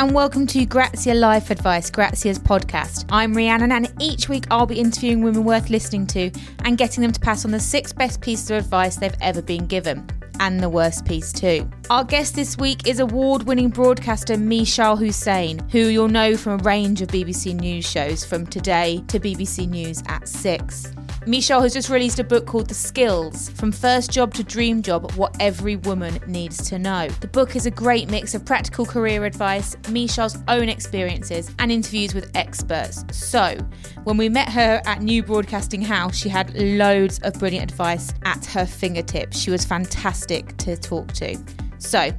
and welcome to Grazia Life Advice, Grazia's podcast. I'm Rhiannon, and each week I'll be interviewing women worth listening to and getting them to pass on the six best pieces of advice they've ever been given. And the worst piece, too. Our guest this week is award winning broadcaster Mishal Husain, who you'll know from a range of BBC News shows from today to BBC News at 6. Mishal has just released a book called The Skills From First Job to Dream Job What Every Woman Needs to Know. The book is a great mix of practical career advice, Mishal's own experiences, and interviews with experts. So, when we met her at New Broadcasting House, she had loads of brilliant advice at her fingertips. She was fantastic to talk to. So,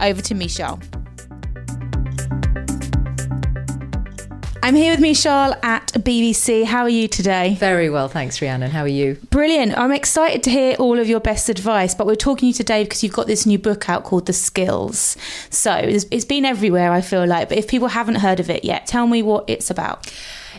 over to Mishal. I'm here with Mishal at BBC. How are you today? Very well, thanks, Rhiannon. How are you? Brilliant. I'm excited to hear all of your best advice, but we're talking to you today because you've got this new book out called The Skills. So it's been everywhere, I feel like, but if people haven't heard of it yet, tell me what it's about.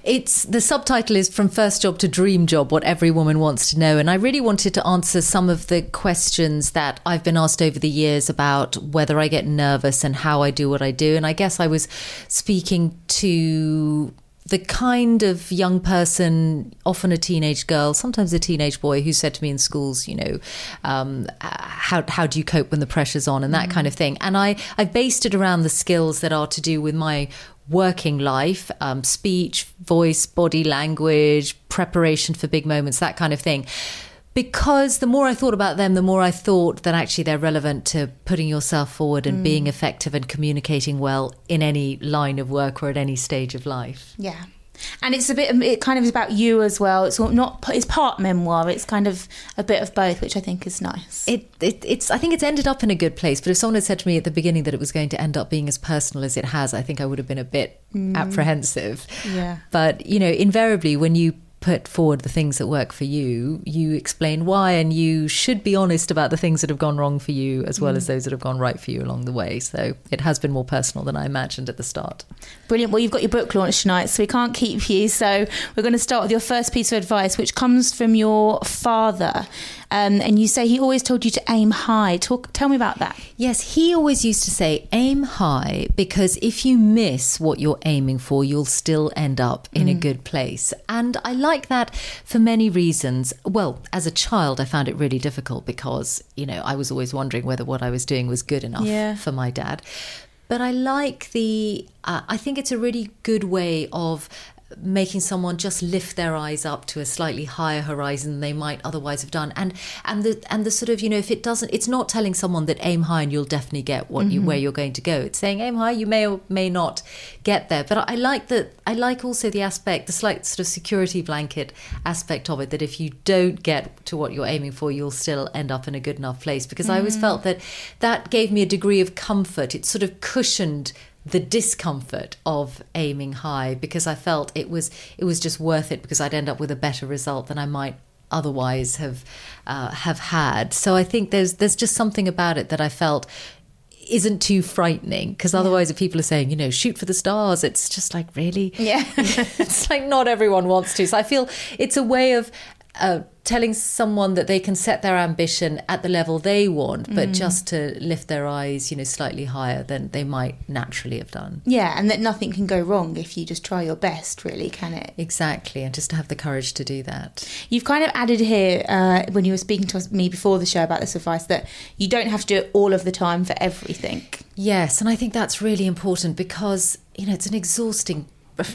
It's the subtitle is From First Job to Dream Job What Every Woman Wants to Know. And I really wanted to answer some of the questions that I've been asked over the years about whether I get nervous and how I do what I do. And I guess I was speaking to the kind of young person, often a teenage girl, sometimes a teenage boy, who said to me in schools, you know, um, how how do you cope when the pressure's on, and that mm. kind of thing. And I I based it around the skills that are to do with my working life, um, speech, voice, body language, preparation for big moments, that kind of thing. Because the more I thought about them, the more I thought that actually they're relevant to putting yourself forward and mm. being effective and communicating well in any line of work or at any stage of life. Yeah and it's a bit it kind of is about you as well. It's not it's part memoir. It's kind of a bit of both which i think is nice. It, it, it's i think it's ended up in a good place. But if someone had said to me at the beginning that it was going to end up being as personal as it has i think i would have been a bit mm. apprehensive. Yeah. But you know invariably when you put forward the things that work for you, you explain why, and you should be honest about the things that have gone wrong for you as well mm. as those that have gone right for you along the way. So it has been more personal than I imagined at the start. Brilliant. Well, you've got your book launch tonight, so we can't keep you. So we're going to start with your first piece of advice, which comes from your father. Um, and you say he always told you to aim high. Talk, tell me about that. Yes, he always used to say aim high because if you miss what you're aiming for, you'll still end up in mm. a good place. And I like that for many reasons. Well, as a child, I found it really difficult because, you know, I was always wondering whether what I was doing was good enough yeah. for my dad but I like the. Uh, I think it's a really good way of making someone just lift their eyes up to a slightly higher horizon than they might otherwise have done and and the and the sort of you know if it doesn't it's not telling someone that aim high and you'll definitely get what mm-hmm. you where you're going to go it's saying aim high you may or may not get there but I like that I like also the aspect the slight sort of security blanket aspect of it that if you don't get to what you're aiming for you'll still end up in a good enough place because mm-hmm. I always mm. felt that that gave me a degree of comfort it sort of cushioned the discomfort of aiming high because I felt it was it was just worth it because I'd end up with a better result than I might otherwise have uh, have had. So I think there's there's just something about it that I felt isn't too frightening because otherwise if people are saying you know shoot for the stars it's just like really? Yeah. It's like not everyone wants to. So i feel it's a way of uh, telling someone that they can set their ambition at the level they want, but mm. just to lift their eyes, you know, slightly higher than they might naturally have done. Yeah, and that nothing can go wrong if you just try your best, really, can it? Exactly, and just to have the courage to do that. You've kind of added here uh, when you were speaking to me before the show about this advice that you don't have to do it all of the time for everything. Yes, and I think that's really important because you know it's an exhausting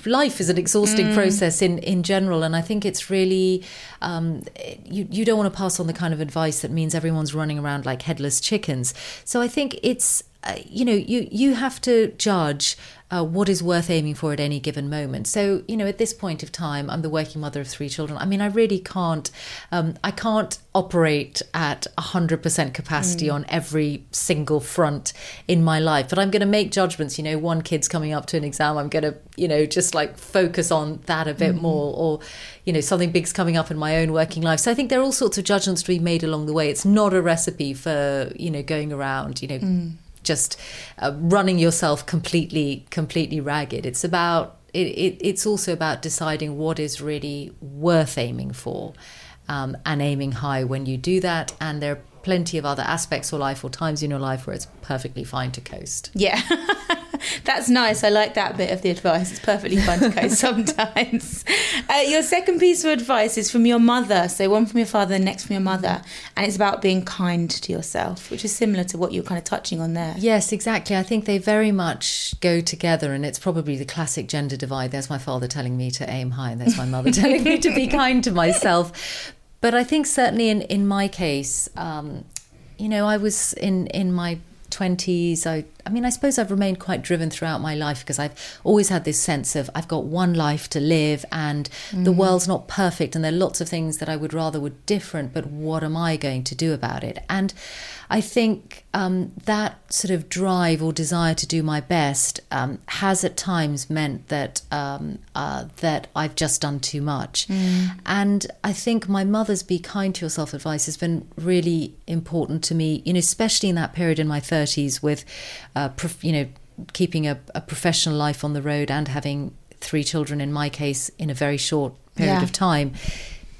life is an exhausting mm. process in in general and i think it's really um, you you don't want to pass on the kind of advice that means everyone's running around like headless chickens so i think it's uh, you know you you have to judge uh, what is worth aiming for at any given moment. So, you know, at this point of time, I'm the working mother of three children. I mean, I really can't, um, I can't operate at 100% capacity mm. on every single front in my life, but I'm going to make judgments. You know, one kid's coming up to an exam, I'm going to, you know, just like focus on that a bit mm. more, or, you know, something big's coming up in my own working life. So I think there are all sorts of judgments to be made along the way. It's not a recipe for, you know, going around, you know, mm just uh, running yourself completely completely ragged. It's about it, it, it's also about deciding what is really worth aiming for um, and aiming high when you do that. And there are plenty of other aspects of life or times in your life where it's perfectly fine to coast. Yeah. That's nice. I like that bit of the advice. It's perfectly fine to go sometimes. Uh, your second piece of advice is from your mother. So one from your father, and next from your mother, and it's about being kind to yourself, which is similar to what you're kind of touching on there. Yes, exactly. I think they very much go together, and it's probably the classic gender divide. There's my father telling me to aim high, and there's my mother telling me to be kind to myself. But I think certainly in in my case, um, you know, I was in in my 20s I I mean I suppose I've remained quite driven throughout my life because I've always had this sense of I've got one life to live and mm. the world's not perfect and there are lots of things that I would rather were different but what am I going to do about it and I think um, that sort of drive or desire to do my best um, has at times meant that um, uh, that I've just done too much. Mm. And I think my mother's "be kind to yourself" advice has been really important to me. You know, especially in that period in my thirties with, uh, prof- you know, keeping a, a, professional life on the road and having three children. In my case, in a very short period yeah. of time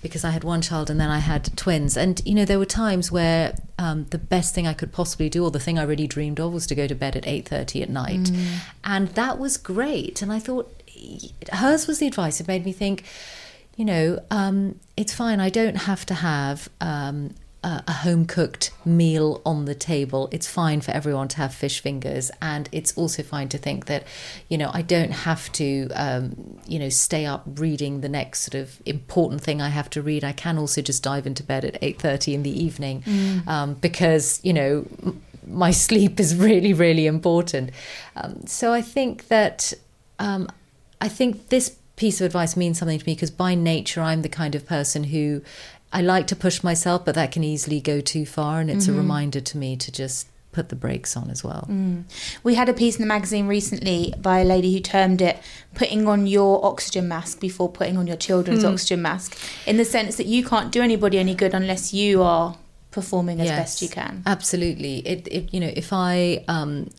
because I had one child and then I had twins. And, you know, there were times where um, the best thing I could possibly do, or the thing I really dreamed of, was to go to bed at 8.30 at night. Mm. And that was great. And I thought hers was the advice. It made me think, you know, um, it's fine. I don't have to have um, a home cooked meal on the table. It's fine for everyone to have fish fingers, and it's also fine to think that, you know, I don't have to, um, you know, stay up reading the next sort of important thing I have to read. I can also just dive into bed at eight thirty in the evening, mm. um, because you know my sleep is really really important. Um, so I think that um, I think this piece of advice means something to me because by nature I'm the kind of person who I like to push myself, but that can easily go too far. And it's mm-hmm. a reminder to me to just put the brakes on as well. Mm. We had a piece in the magazine recently by a lady who termed it putting on your oxygen mask before putting on your children's mm. oxygen mask, in the sense that you can't do anybody any good unless you are performing as yes, best you can. Absolutely. It, it you know, if I um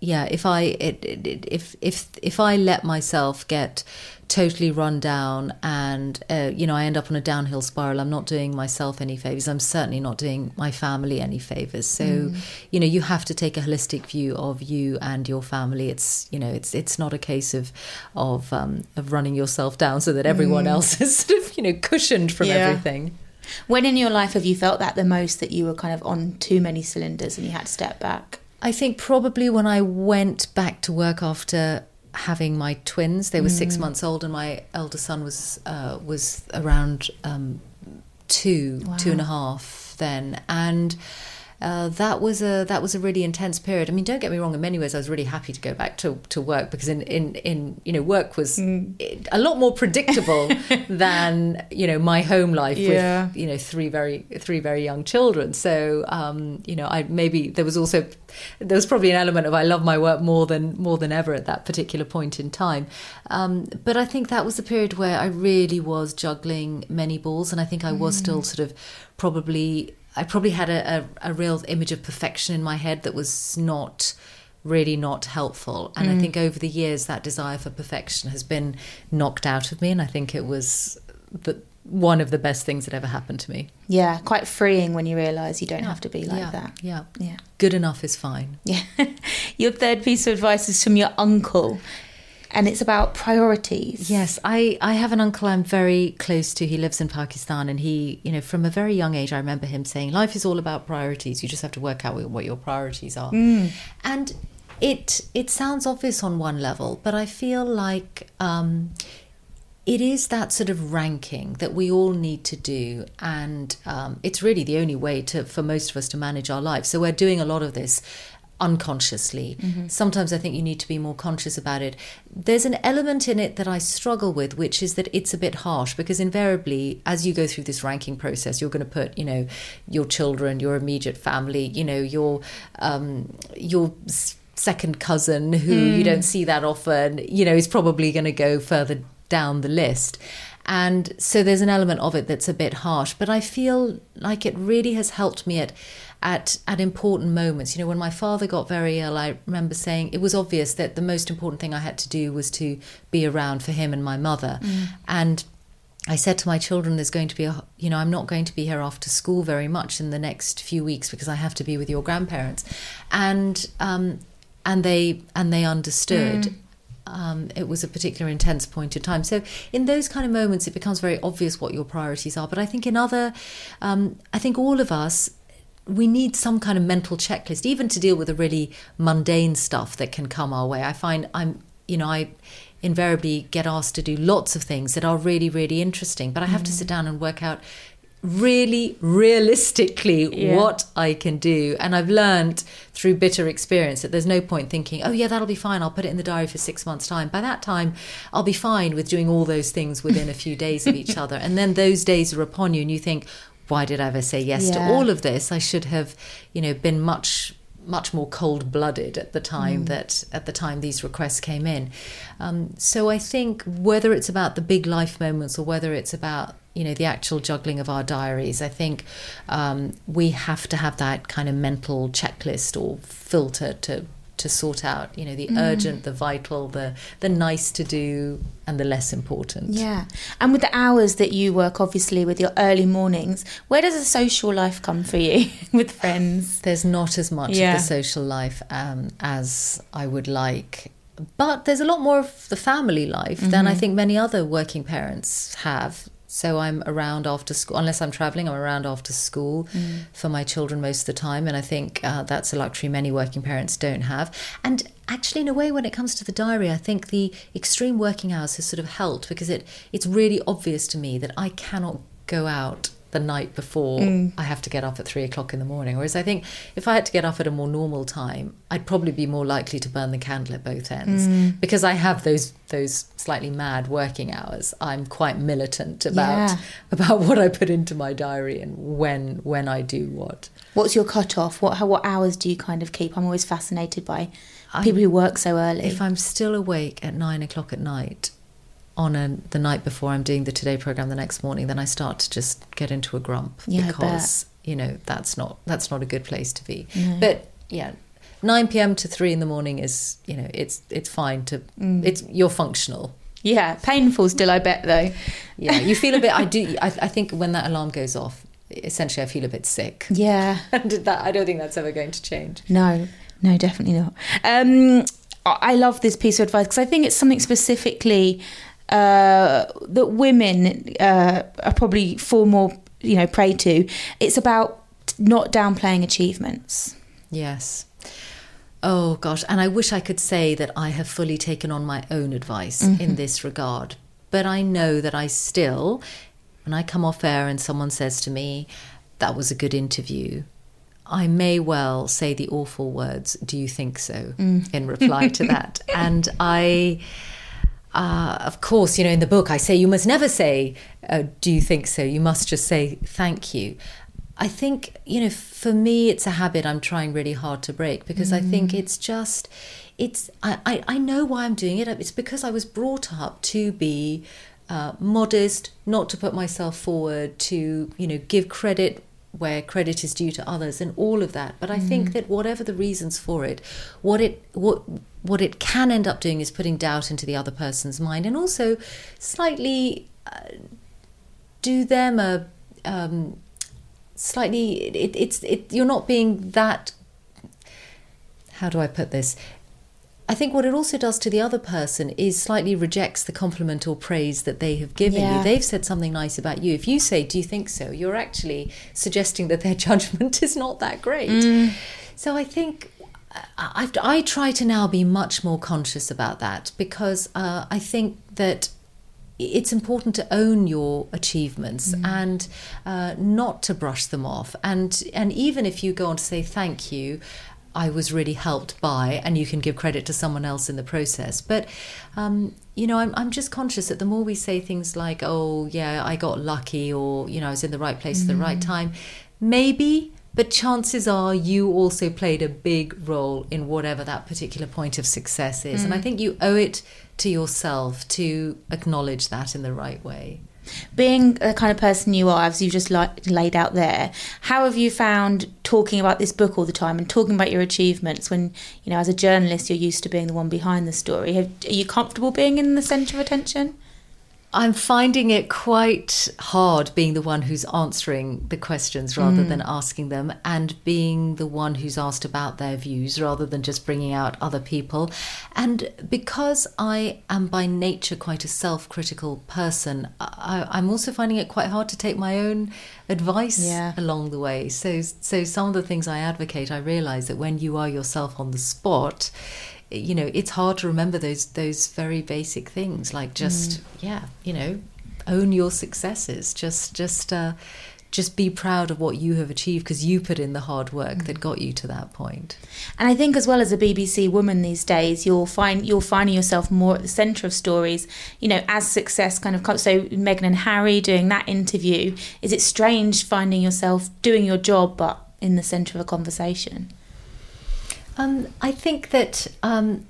yeah, if I it, it, if if if I let myself get totally run down and uh, you know I end up on a downhill spiral, I'm not doing myself any favors. I'm certainly not doing my family any favors. So mm. you know you have to take a holistic view of you and your family. It's you know it's it's not a case of of um, of running yourself down so that everyone mm. else is sort of you know cushioned from yeah. everything. When in your life have you felt that the most that you were kind of on too many cylinders and you had to step back? I think probably when I went back to work after having my twins, they were mm. six months old, and my elder son was uh, was around um, two, wow. two and a half then, and uh, that was a that was a really intense period. I mean, don't get me wrong. In many ways, I was really happy to go back to, to work because in, in, in you know work was mm. a lot more predictable than you know my home life yeah. with you know three very three very young children. So um, you know, I maybe there was also there was probably an element of I love my work more than more than ever at that particular point in time. Um, but I think that was the period where I really was juggling many balls, and I think I was mm. still sort of probably I probably had a, a, a, real image of perfection in my head that was not really not helpful. And mm. I think over the years, that desire for perfection has been knocked out of me. And I think it was the, one of the best things that ever happened to me. Yeah, quite freeing when you realise you don't yeah. have to be like yeah. that. Yeah. Yeah. Good enough is fine. Yeah. your third piece of advice is from your uncle and it's about priorities. Yes, I, I have an uncle I'm very close to. He lives in Pakistan, and he, you know, from a very young age, I remember him saying, "Life is all about priorities. You just have to work out what your priorities are." Mm. And it it sounds obvious on one level, but I feel like um, it is that sort of ranking that we all need to do, and um, it's really the only way to for most of us to manage our lives. So we're doing a lot of this unconsciously. Mm-hmm. Sometimes I think you need to be more conscious about it. There's an element in it that I struggle with, which is that it's a bit harsh because invariably, as you go through this ranking process, you're going to put, you know, your children, your immediate family, you know, your um, your second cousin who mm. you don't see that often, you know, is probably going to go further down the list. And so there's an element of it that's a bit harsh, but I feel like it really has helped me at at at important moments. You know, when my father got very ill, I remember saying it was obvious that the most important thing I had to do was to be around for him and my mother. Mm. And I said to my children, there's going to be a, you know, I'm not going to be here after school very much in the next few weeks because I have to be with your grandparents. And, um, and they and they understood. Um, it was a particular intense point in time. So in those kind of moments, it becomes very obvious what your priorities are. But I think in other, um, I think all of us we need some kind of mental checklist, even to deal with the really mundane stuff that can come our way. I find I'm, you know, I invariably get asked to do lots of things that are really, really interesting, but I have mm. to sit down and work out really realistically yeah. what I can do. And I've learned through bitter experience that there's no point thinking, oh, yeah, that'll be fine. I'll put it in the diary for six months' time. By that time, I'll be fine with doing all those things within a few days of each other. And then those days are upon you, and you think, why did I ever say yes yeah. to all of this? I should have, you know, been much much more cold blooded at the time mm. that at the time these requests came in. Um, so I think whether it's about the big life moments or whether it's about you know the actual juggling of our diaries, I think um, we have to have that kind of mental checklist or filter to to sort out you know the mm. urgent the vital the the nice to do and the less important yeah and with the hours that you work obviously with your early mornings where does the social life come for you with friends there's not as much yeah. of the social life um, as i would like but there's a lot more of the family life mm-hmm. than i mm-hmm. think many other working parents have so I'm around after school, unless I'm traveling, I'm around after school mm. for my children most of the time. And I think uh, that's a luxury many working parents don't have. And actually, in a way, when it comes to the diary, I think the extreme working hours has sort of helped because it, it's really obvious to me that I cannot go out the night before mm. I have to get up at three o'clock in the morning. Whereas I think if I had to get up at a more normal time, I'd probably be more likely to burn the candle at both ends mm. because I have those those slightly mad working hours. I'm quite militant about yeah. about what I put into my diary and when when I do what. What's your cutoff? What how, what hours do you kind of keep? I'm always fascinated by people I, who work so early. If I'm still awake at nine o'clock at night, on a, the night before I'm doing the Today program the next morning, then I start to just get into a grump yeah, because you know that's not that's not a good place to be. But yeah, 9 p.m. to 3 in the morning is you know it's it's fine to mm. it's you're functional. Yeah, painful still, I bet though. yeah, you feel a bit. I do. I, I think when that alarm goes off, essentially, I feel a bit sick. Yeah, and that I don't think that's ever going to change. No, no, definitely not. Um, I love this piece of advice because I think it's something specifically uh, that women uh, are probably far more, you know, prey to. It's about not downplaying achievements. Yes. Oh gosh, and I wish I could say that I have fully taken on my own advice mm-hmm. in this regard. But I know that I still, when I come off air and someone says to me, that was a good interview, I may well say the awful words, do you think so, mm. in reply to that. and I uh, of course, you know, in the book, I say you must never say, uh, Do you think so? You must just say, Thank you. I think, you know, for me, it's a habit I'm trying really hard to break because mm. I think mm. it's just, it's, I, I, I, know why I'm doing it. It's because I was brought up to be uh, modest, not to put myself forward, to, you know, give credit where credit is due to others and all of that but i mm. think that whatever the reasons for it what it what what it can end up doing is putting doubt into the other person's mind and also slightly uh, do them a um, slightly it, it's it you're not being that how do i put this I think what it also does to the other person is slightly rejects the compliment or praise that they have given yeah. you. They've said something nice about you. If you say, Do you think so? you're actually suggesting that their judgment is not that great. Mm. So I think i I try to now be much more conscious about that because uh, I think that it's important to own your achievements mm. and uh, not to brush them off. And and even if you go on to say thank you, I was really helped by, and you can give credit to someone else in the process. But, um, you know, I'm, I'm just conscious that the more we say things like, oh, yeah, I got lucky, or, you know, I was in the right place mm. at the right mm. time, maybe, but chances are you also played a big role in whatever that particular point of success is. Mm. And I mm. think you owe it to yourself to acknowledge that in the right way being the kind of person you are, as you just laid out there, how have you found talking about this book all the time and talking about your achievements when, you know, as a journalist, you're used to being the one behind the story? Have, are you comfortable being in the centre of attention? I'm finding it quite hard being the one who's answering the questions rather mm. than asking them, and being the one who's asked about their views rather than just bringing out other people. And because I am by nature quite a self critical person, I, am also finding it quite hard to take my own advice yeah. along the way. So, so some of the things I advocate, I realize that when you are yourself on the spot, you know it's hard to remember those those very basic things like just mm. yeah you know own your successes just just uh, just be proud of what you have achieved because you put in the hard work mm. that got you to that point. And I think as well as a BBC woman these days, you'll find you're finding yourself more at the centre of stories. You know, as success kind of comes. So Meghan and Harry doing that interview. Is it strange finding yourself doing your job but in the centre of a conversation? Um, I think that. Um,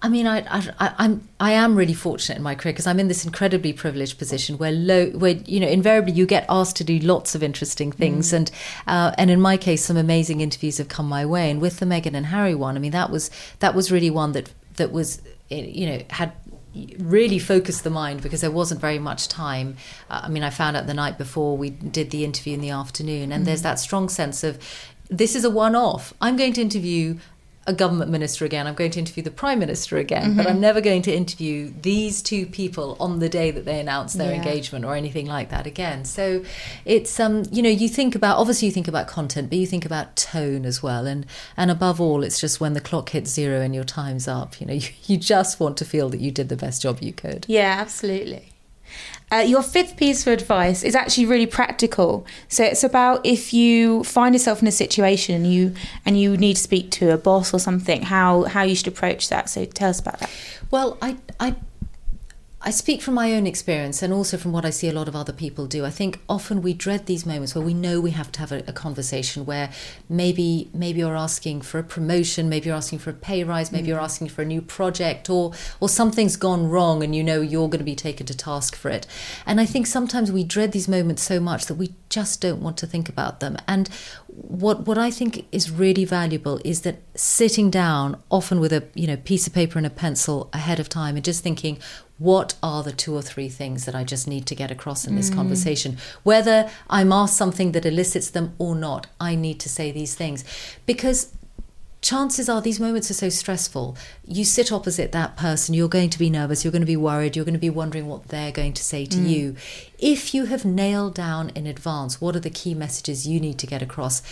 I mean, I, I, I'm, I am really fortunate in my career because I'm in this incredibly privileged position where low, where you know, invariably you get asked to do lots of interesting things, mm. and uh, and in my case, some amazing interviews have come my way. And with the Meghan and Harry one, I mean, that was that was really one that that was, you know, had really focused the mind because there wasn't very much time. Uh, I mean, I found out the night before we did the interview in the afternoon, and mm. there's that strong sense of this is a one off. I'm going to interview a government minister again. I'm going to interview the prime minister again, mm-hmm. but I'm never going to interview these two people on the day that they announce their yeah. engagement or anything like that again. So it's um you know you think about obviously you think about content, but you think about tone as well, and and above all, it's just when the clock hits zero and your time's up. You know you, you just want to feel that you did the best job you could. Yeah, absolutely. Uh, your fifth piece of advice is actually really practical. So it's about if you find yourself in a situation and you and you need to speak to a boss or something, how how you should approach that. So tell us about that. Well, I I I speak from my own experience and also from what I see a lot of other people do. I think often we dread these moments where we know we have to have a, a conversation where maybe maybe you're asking for a promotion, maybe you're asking for a pay rise, maybe mm. you're asking for a new project or or something's gone wrong and you know you're going to be taken to task for it. And I think sometimes we dread these moments so much that we just don't want to think about them. And what what I think is really valuable is that sitting down often with a you know piece of paper and a pencil ahead of time and just thinking what are the two or three things that I just need to get across in this mm. conversation? Whether I'm asked something that elicits them or not, I need to say these things. Because chances are these moments are so stressful. You sit opposite that person, you're going to be nervous, you're going to be worried, you're going to be wondering what they're going to say to mm. you. If you have nailed down in advance what are the key messages you need to get across,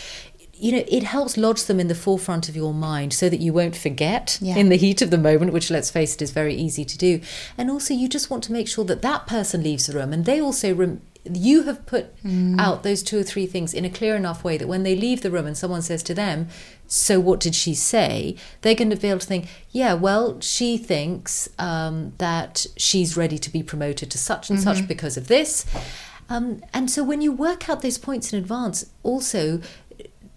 you know, it helps lodge them in the forefront of your mind so that you won't forget yeah. in the heat of the moment, which, let's face it, is very easy to do. And also, you just want to make sure that that person leaves the room and they also. Rem- you have put mm. out those two or three things in a clear enough way that when they leave the room and someone says to them, So what did she say? They're going to be able to think, Yeah, well, she thinks um, that she's ready to be promoted to such and mm-hmm. such because of this. Um, and so when you work out those points in advance, also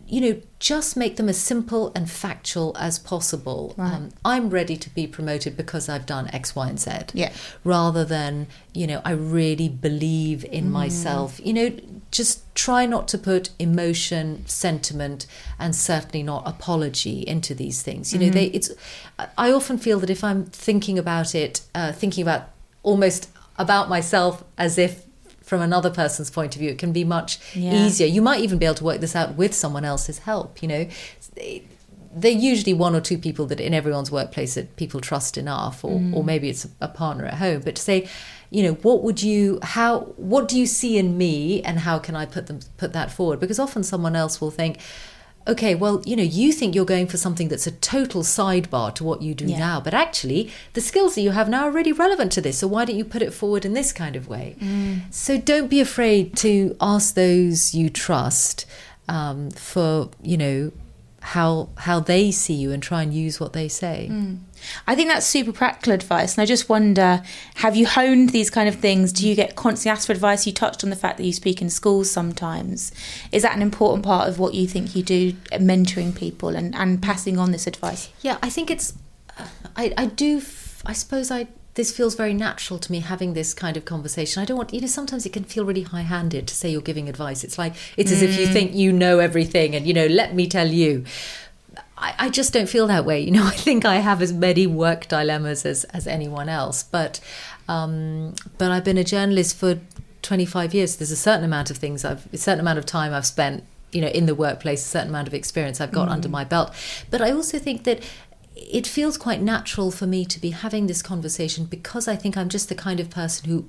you know, just make them as simple and factual as possible. Right. Um, I'm ready to be promoted because I've done X, Y, and Z. Yeah. Rather than, you know, I really believe in mm. myself. You know, just try not to put emotion, sentiment, and certainly not apology into these things. You know, mm-hmm. they. It's. I often feel that if I'm thinking about it, uh, thinking about almost about myself as if from another person's point of view, it can be much yeah. easier. You might even be able to work this out with someone else's help. You know, they're usually one or two people that in everyone's workplace that people trust enough, or, mm. or maybe it's a partner at home. But to say, you know, what would you, how, what do you see in me, and how can I put them put that forward? Because often someone else will think okay, well, you know, you think you're going for something that's a total sidebar to what you do yeah. now, but actually, the skills that you have now are really relevant to this. So why don't you put it forward in this kind of way? Mm. So don't be afraid to ask those you trust um, for, you know, how how they see you and try and use what they say. Mm. I think that's super practical advice, and I just wonder: Have you honed these kind of things? Do you get constantly asked for advice? You touched on the fact that you speak in schools sometimes. Is that an important part of what you think you do, mentoring people and and passing on this advice? Yeah, I think it's. I I do. I suppose I this feels very natural to me having this kind of conversation. I don't want, you know, sometimes it can feel really high handed to say you're giving advice. It's like, it's mm. as if you mm. think you know everything and, you know, let me tell you. I, I just don't feel that way. You know, I think I have as many work dilemmas as, as anyone else. But um, but I've been a journalist for 25 years. There's a certain amount of things I've a certain amount of time I've spent you know in the workplace, a certain amount of experience I've got mm. under my belt. But I also think that it feels quite natural for me to be having this conversation because I think I'm just the kind of person who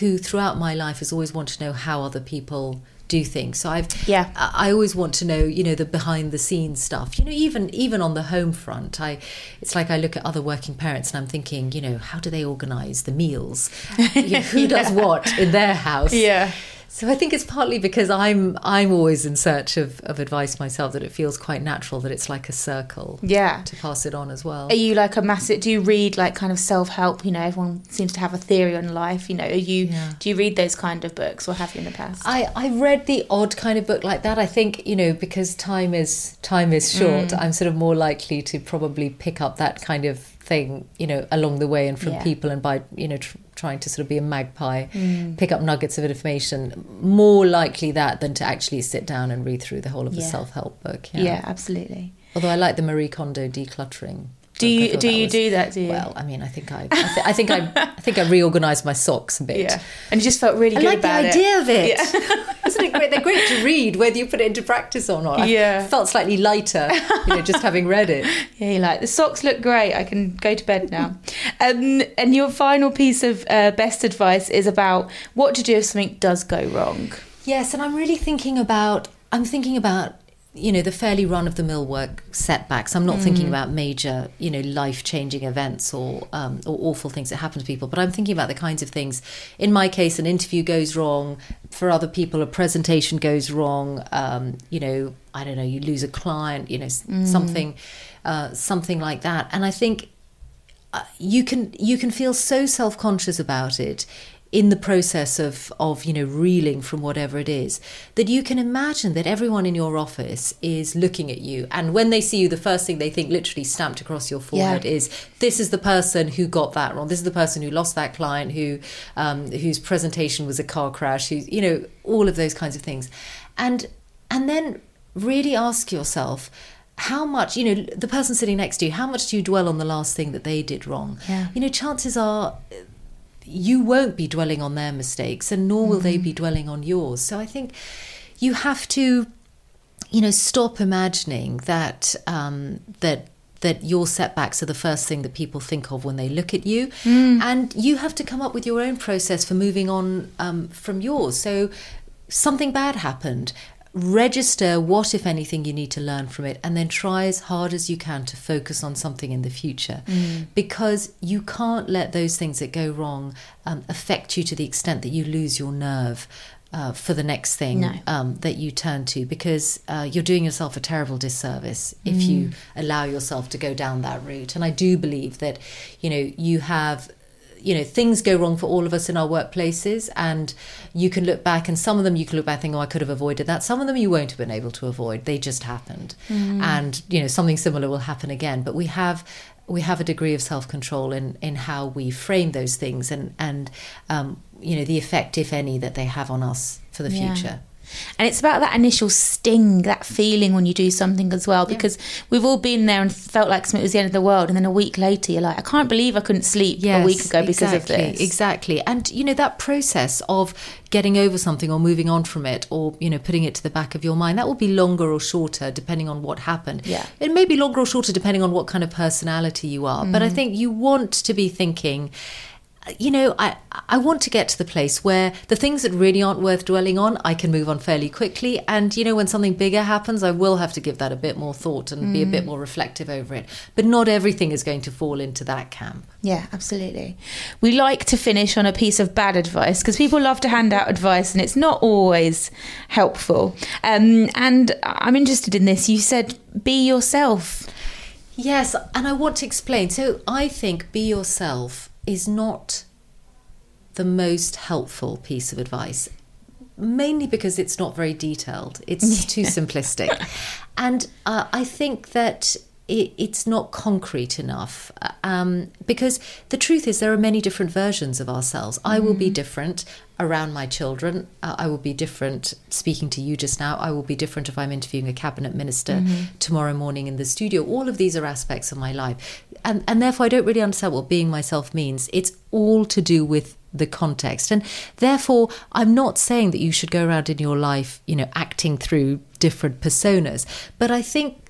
who throughout my life has always wanted to know how other people do things. So I've yeah. I always want to know, you know, the behind the scenes stuff. You know, even even on the home front, I it's like I look at other working parents and I'm thinking, you know, how do they organize the meals? You know, who yeah. does what in their house? Yeah. So I think it's partly because I'm I'm always in search of, of advice myself that it feels quite natural that it's like a circle. Yeah. To pass it on as well. Are you like a massive do you read like kind of self help? You know, everyone seems to have a theory on life, you know. Are you yeah. do you read those kind of books or have you in the past? I, I read the odd kind of book like that. I think, you know, because time is time is short, mm. I'm sort of more likely to probably pick up that kind of thing, you know, along the way and from yeah. people and by, you know, tr- trying to sort of be a magpie, mm. pick up nuggets of information. More likely that than to actually sit down and read through the whole of yeah. the self help book. Yeah. yeah, absolutely. Although I like the Marie Kondo decluttering do you do you was, do that? Do you? Well, I mean, I think I, I, th- I think I, I think I reorganised my socks a bit. Yeah, and you just felt really good I like about the idea it. of it. Yeah. Isn't it great? They're great to read, whether you put it into practice or not. Yeah, I felt slightly lighter, you know, just having read it. Yeah, like the socks look great. I can go to bed now. um, and your final piece of uh, best advice is about what to do if something does go wrong. Yes, and I'm really thinking about. I'm thinking about you know the fairly run of the mill work setbacks i'm not mm. thinking about major you know life changing events or um, or awful things that happen to people but i'm thinking about the kinds of things in my case an interview goes wrong for other people a presentation goes wrong um, you know i don't know you lose a client you know mm. something uh, something like that and i think uh, you can you can feel so self-conscious about it in the process of of you know reeling from whatever it is that you can imagine that everyone in your office is looking at you and when they see you the first thing they think literally stamped across your forehead yeah. is this is the person who got that wrong this is the person who lost that client who um, whose presentation was a car crash who's you know all of those kinds of things and and then really ask yourself how much you know the person sitting next to you how much do you dwell on the last thing that they did wrong yeah. you know chances are you won't be dwelling on their mistakes and nor will mm-hmm. they be dwelling on yours. So I think you have to, you know, stop imagining that um, that that your setbacks are the first thing that people think of when they look at you, mm. and you have to come up with your own process for moving on um, from yours. So something bad happened register what, if anything, you need to learn from it, and then try as hard as you can to focus on something in the future. Mm. Because you can't let those things that go wrong um, affect you to the extent that you lose your nerve. Uh, for the next thing no. um, that you turn to, because uh, you're doing yourself a terrible disservice if mm. you allow yourself to go down that route. And I do believe that, you know, you have you know things go wrong for all of us in our workplaces and you can look back and some of them you can look back and think oh i could have avoided that. Some of them you won't have been able to avoid. They just happened. Mm. and you know something similar will happen again. But we have we have a degree of self-control in in how we frame those things and and um, you know the effect if any that they have on us for the yeah. future and it's about that initial sting, that feeling when you do something as well, because yeah. we've all been there and felt like something was the end of the world. And then a week later, you're like, I can't believe I couldn't sleep yes, a week ago because exactly, of this. Exactly. And, you know, that process of getting over something or moving on from it or, you know, putting it to the back of your mind, that will be longer or shorter depending on what happened. Yeah. It may be longer or shorter depending on what kind of personality you are. Mm. But I mm. think you want to be thinking, you know, I, I want to get to the place where the things that really aren't worth dwelling on, I can move on fairly quickly. And, you know, when something bigger happens, I will have to give that a bit more thought and mm. be a bit mm. more reflective over it. But not everything is going to fall into that camp. Yeah, absolutely. We like to finish on a piece of bad advice because people love to hand out advice and it's not always helpful. Um, and I'm interested in this. You said, be yourself. Yes, and I want to explain. So I think be yourself is not the most helpful piece of advice, mainly because it's not very detailed. It's too simplistic. And uh, I think that it, it's not concrete enough. Um, because the truth is, there are many different versions of ourselves. I will be different around my children. Uh, I will be different speaking to you just now. I will be different if I'm interviewing a cabinet minister mm-hmm. tomorrow morning in the studio. All of these are aspects of my life. And, and therefore, I don't really understand what being myself means. It's all to do with the context. And therefore, I'm not saying that you should go around in your life, you know, acting through different personas. But I think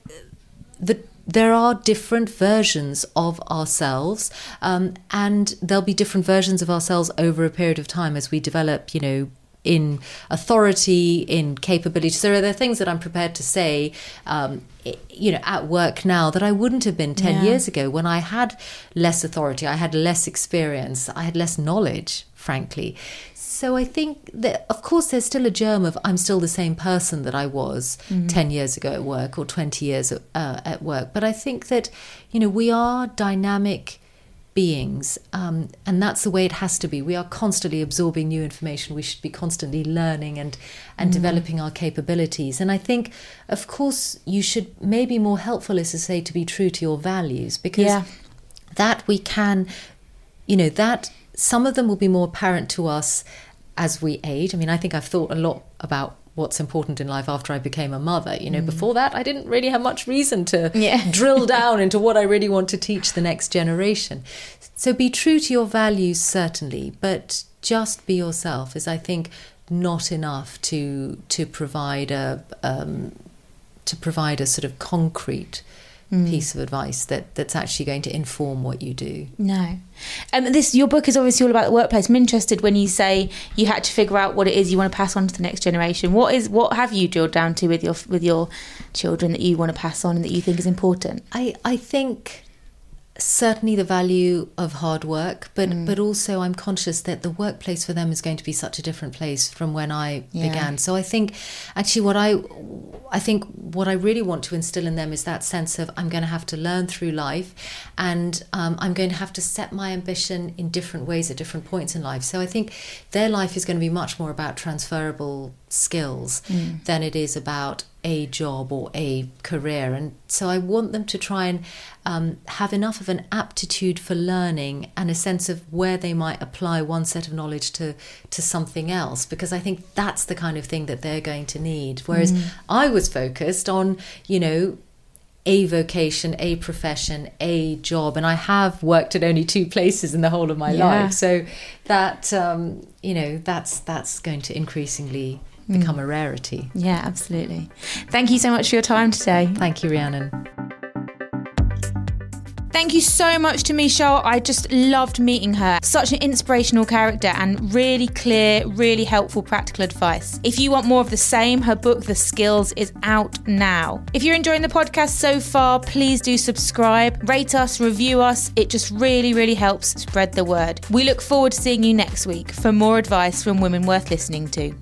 that there are different versions of ourselves, um, and there'll be different versions of ourselves over a period of time as we develop, you know, in authority, in capability. So there are things that I'm prepared to say, um, you know, at work now that I wouldn't have been 10 yeah. years ago when I had less authority, I had less experience, I had less knowledge, frankly. So I think that, of course, there's still a germ of I'm still the same person that I was mm-hmm. 10 years ago at work or 20 years at, uh, at work. But I think that, you know, we are dynamic beings, um, and that's the way it has to be. We are constantly absorbing new information. We should be constantly learning and and mm. developing our capabilities. And I think, of course, you should maybe more helpful is to say to be true to your values because yeah. that we can, you know, that some of them will be more apparent to us as we age. I mean, I think I've thought a lot about what's important in life after I became a mother. You know, mm. before that, I didn't really have much reason to yeah. drill down into what I really want to teach the next generation. So be true to your values, certainly, but just be yourself is, I think, not enough to to provide a um, to provide a sort of concrete mm. piece of advice that that's actually going to inform what you do. No, um, this your book is obviously all about the workplace. I'm interested when you say you had to figure out what it is you want to pass on to the next generation. What is what have you drilled down to with your with your children that you want to pass on and that you think is important? I I think certainly the value of hard work, but mm. but also I'm conscious that the workplace for them is going to be such a different place from when I yeah. began. So I think actually what I I think what I really want to instill in them is that sense of I'm going to have to learn through life, and um, I'm going to have to set my ambition in different ways at different points in life. So I think their life is going to be much more about transferable skills mm. than it is about a job or a career. And so I want them to try and um, have enough of an aptitude for learning and a sense of where they might apply one set of knowledge to, to something else, because I think that's the kind of thing that they're going to need. Whereas mm. I was focused on, you know, a vocation, a profession, a job, and I have worked at only two places in the whole of my yeah. life. So that um, you know, that's that's going to increasingly become mm. a rarity. Yeah, absolutely. Thank you so much for your time today. Thank you, Rhiannon. Thank you so much to Mishal. I just loved meeting her. Such an inspirational character and really clear, really helpful practical advice. If you want more of the same, her book, The Skills, is out now. If you're enjoying the podcast so far, please do subscribe, rate us, review us. It just really, really helps spread the word. We look forward to seeing you next week for more advice from women worth listening to.